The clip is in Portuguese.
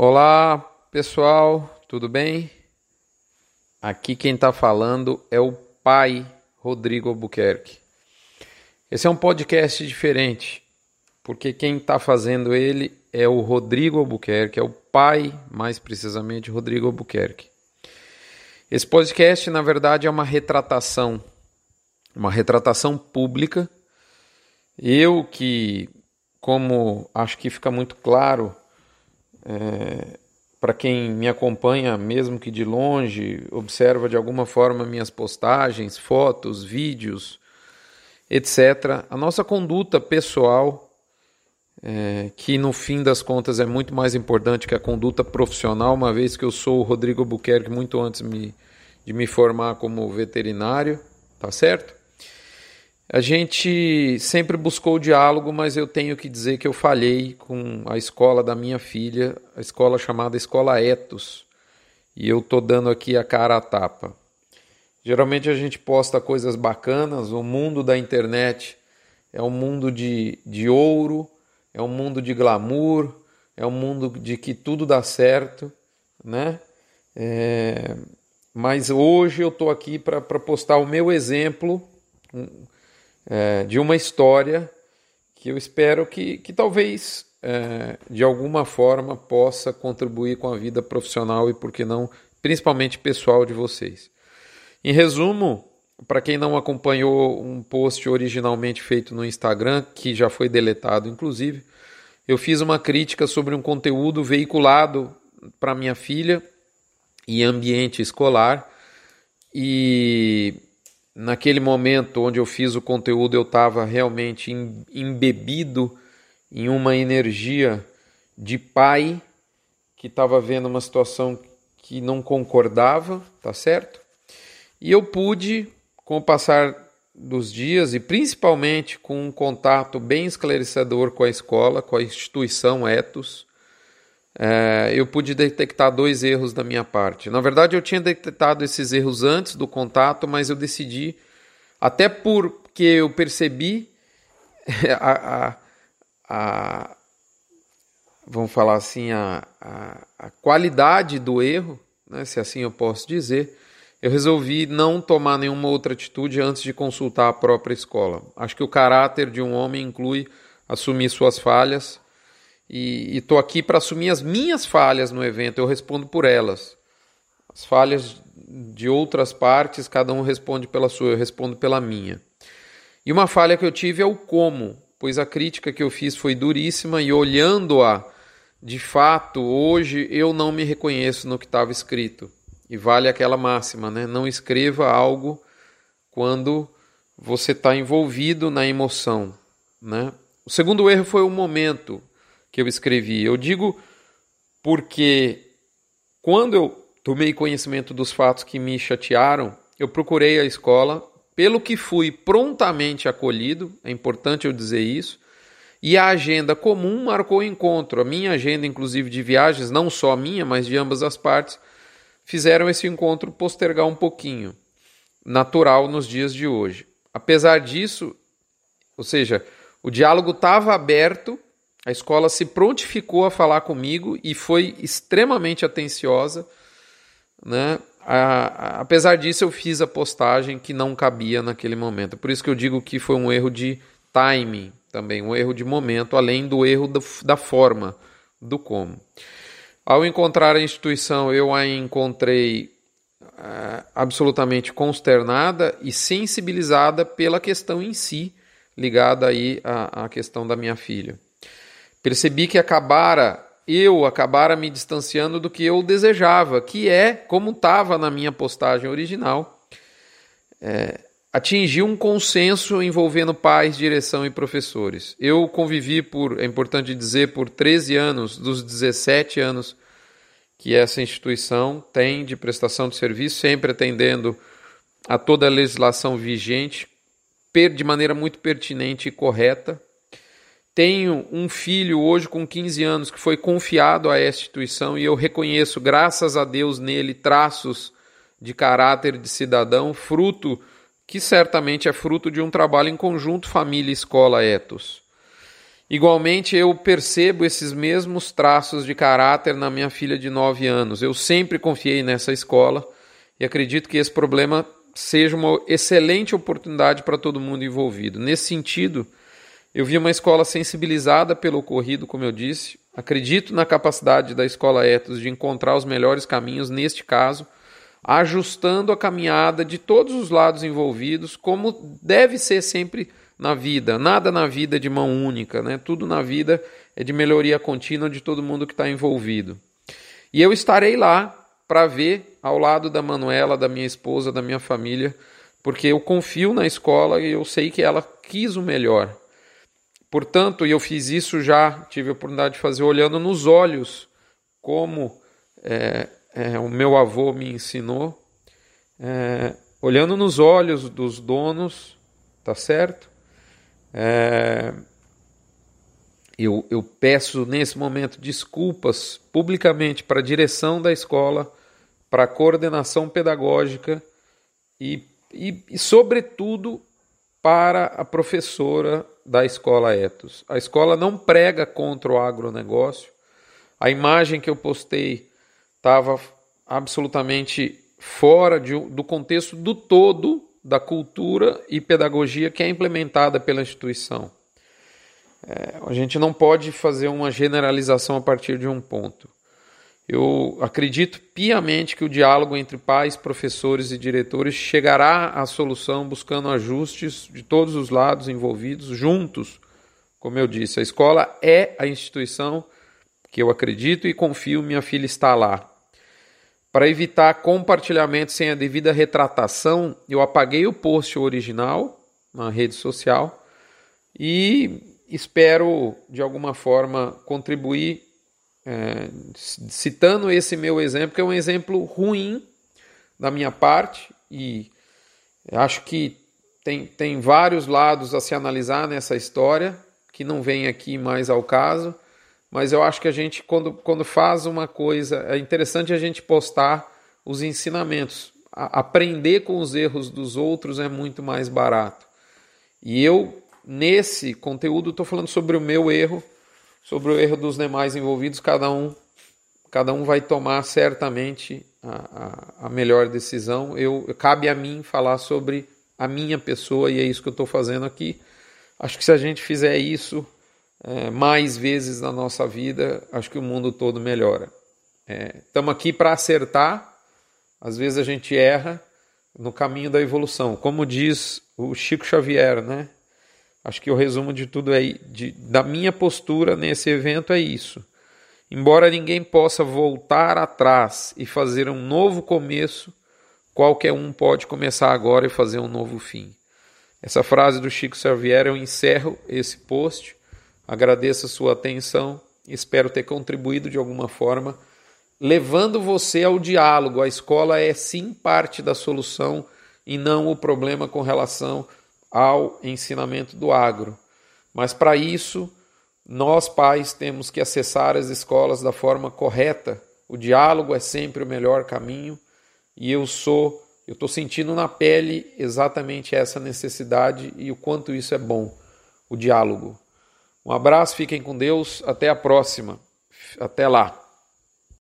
Olá, pessoal, tudo bem? Aqui quem está falando é o pai Rodrigo Albuquerque. Esse é um podcast diferente, porque quem está fazendo ele é o Rodrigo Albuquerque, é o pai, mais precisamente, Rodrigo Albuquerque. Esse podcast, na verdade, é uma retratação, uma retratação pública. Eu que, como acho que fica muito claro é, para quem me acompanha, mesmo que de longe, observa de alguma forma minhas postagens, fotos, vídeos, etc. A nossa conduta pessoal, é, que no fim das contas é muito mais importante que a conduta profissional, uma vez que eu sou o Rodrigo Buquerque muito antes me, de me formar como veterinário, tá certo? A gente sempre buscou o diálogo, mas eu tenho que dizer que eu falhei com a escola da minha filha, a escola chamada Escola Etos. E eu tô dando aqui a cara a tapa. Geralmente a gente posta coisas bacanas, o mundo da internet é um mundo de, de ouro, é um mundo de glamour, é um mundo de que tudo dá certo, né? É... Mas hoje eu estou aqui para postar o meu exemplo, é, de uma história que eu espero que, que talvez é, de alguma forma possa contribuir com a vida profissional e, por que não, principalmente pessoal de vocês. Em resumo, para quem não acompanhou um post originalmente feito no Instagram, que já foi deletado inclusive, eu fiz uma crítica sobre um conteúdo veiculado para minha filha em ambiente escolar e naquele momento onde eu fiz o conteúdo, eu estava realmente embebido em uma energia de pai que estava vendo uma situação que não concordava, tá certo? E eu pude, com o passar dos dias e principalmente com um contato bem esclarecedor com a escola, com a instituição Etos, é, eu pude detectar dois erros da minha parte. Na verdade, eu tinha detectado esses erros antes do contato, mas eu decidi, até porque eu percebi a, a, a vamos falar assim, a, a, a, qualidade do erro, né, se assim eu posso dizer, eu resolvi não tomar nenhuma outra atitude antes de consultar a própria escola. Acho que o caráter de um homem inclui assumir suas falhas e estou aqui para assumir as minhas falhas no evento, eu respondo por elas. As falhas de outras partes, cada um responde pela sua, eu respondo pela minha. E uma falha que eu tive é o como, pois a crítica que eu fiz foi duríssima e olhando-a de fato, hoje eu não me reconheço no que estava escrito. E vale aquela máxima, né? Não escreva algo quando você está envolvido na emoção, né? O segundo erro foi o momento que eu escrevi. Eu digo porque quando eu tomei conhecimento dos fatos que me chatearam, eu procurei a escola, pelo que fui prontamente acolhido, é importante eu dizer isso, e a agenda comum marcou o encontro. A minha agenda, inclusive de viagens, não só minha, mas de ambas as partes, fizeram esse encontro postergar um pouquinho, natural nos dias de hoje. Apesar disso, ou seja, o diálogo estava aberto a escola se prontificou a falar comigo e foi extremamente atenciosa. Né? A, a, apesar disso, eu fiz a postagem que não cabia naquele momento. Por isso que eu digo que foi um erro de timing também, um erro de momento, além do erro do, da forma, do como. Ao encontrar a instituição, eu a encontrei uh, absolutamente consternada e sensibilizada pela questão em si, ligada aí à, à questão da minha filha. Percebi que acabara eu acabara me distanciando do que eu desejava, que é, como estava na minha postagem original, é, atingir um consenso envolvendo pais, direção e professores. Eu convivi por, é importante dizer, por 13 anos, dos 17 anos que essa instituição tem de prestação de serviço, sempre atendendo a toda a legislação vigente, de maneira muito pertinente e correta. Tenho um filho hoje com 15 anos que foi confiado a esta instituição e eu reconheço, graças a Deus, nele traços de caráter de cidadão, fruto que certamente é fruto de um trabalho em conjunto família escola etos. Igualmente, eu percebo esses mesmos traços de caráter na minha filha de 9 anos. Eu sempre confiei nessa escola e acredito que esse problema seja uma excelente oportunidade para todo mundo envolvido. Nesse sentido, eu vi uma escola sensibilizada pelo ocorrido, como eu disse. Acredito na capacidade da escola Etos de encontrar os melhores caminhos neste caso, ajustando a caminhada de todos os lados envolvidos, como deve ser sempre na vida. Nada na vida é de mão única, né? Tudo na vida é de melhoria contínua de todo mundo que está envolvido. E eu estarei lá para ver ao lado da Manuela, da minha esposa, da minha família, porque eu confio na escola e eu sei que ela quis o melhor. Portanto, e eu fiz isso já, tive a oportunidade de fazer olhando nos olhos, como é, é, o meu avô me ensinou, é, olhando nos olhos dos donos, tá certo? É, eu, eu peço nesse momento desculpas publicamente para a direção da escola, para a coordenação pedagógica e, e, e, sobretudo, para a professora da escola Etos. A escola não prega contra o agronegócio. A imagem que eu postei estava absolutamente fora de, do contexto do todo da cultura e pedagogia que é implementada pela instituição. É, a gente não pode fazer uma generalização a partir de um ponto. Eu acredito piamente que o diálogo entre pais, professores e diretores chegará à solução buscando ajustes de todos os lados envolvidos, juntos. Como eu disse, a escola é a instituição que eu acredito e confio, minha filha está lá. Para evitar compartilhamento sem a devida retratação, eu apaguei o post original na rede social e espero, de alguma forma, contribuir é, citando esse meu exemplo, que é um exemplo ruim da minha parte, e acho que tem, tem vários lados a se analisar nessa história, que não vem aqui mais ao caso, mas eu acho que a gente, quando, quando faz uma coisa, é interessante a gente postar os ensinamentos. A, aprender com os erros dos outros é muito mais barato. E eu, nesse conteúdo, estou falando sobre o meu erro Sobre o erro dos demais envolvidos, cada um, cada um vai tomar certamente a, a, a melhor decisão. Eu, cabe a mim falar sobre a minha pessoa e é isso que eu estou fazendo aqui. Acho que se a gente fizer isso é, mais vezes na nossa vida, acho que o mundo todo melhora. Estamos é, aqui para acertar, às vezes a gente erra no caminho da evolução. Como diz o Chico Xavier, né? Acho que o resumo de tudo é de, da minha postura nesse evento é isso. Embora ninguém possa voltar atrás e fazer um novo começo, qualquer um pode começar agora e fazer um novo fim. Essa frase do Chico Xavier eu encerro esse post. Agradeço a sua atenção. Espero ter contribuído de alguma forma, levando você ao diálogo. A escola é sim parte da solução e não o problema com relação ao ensinamento do agro. Mas para isso, nós pais temos que acessar as escolas da forma correta. O diálogo é sempre o melhor caminho e eu sou, eu estou sentindo na pele exatamente essa necessidade e o quanto isso é bom, o diálogo. Um abraço, fiquem com Deus, até a próxima. Até lá.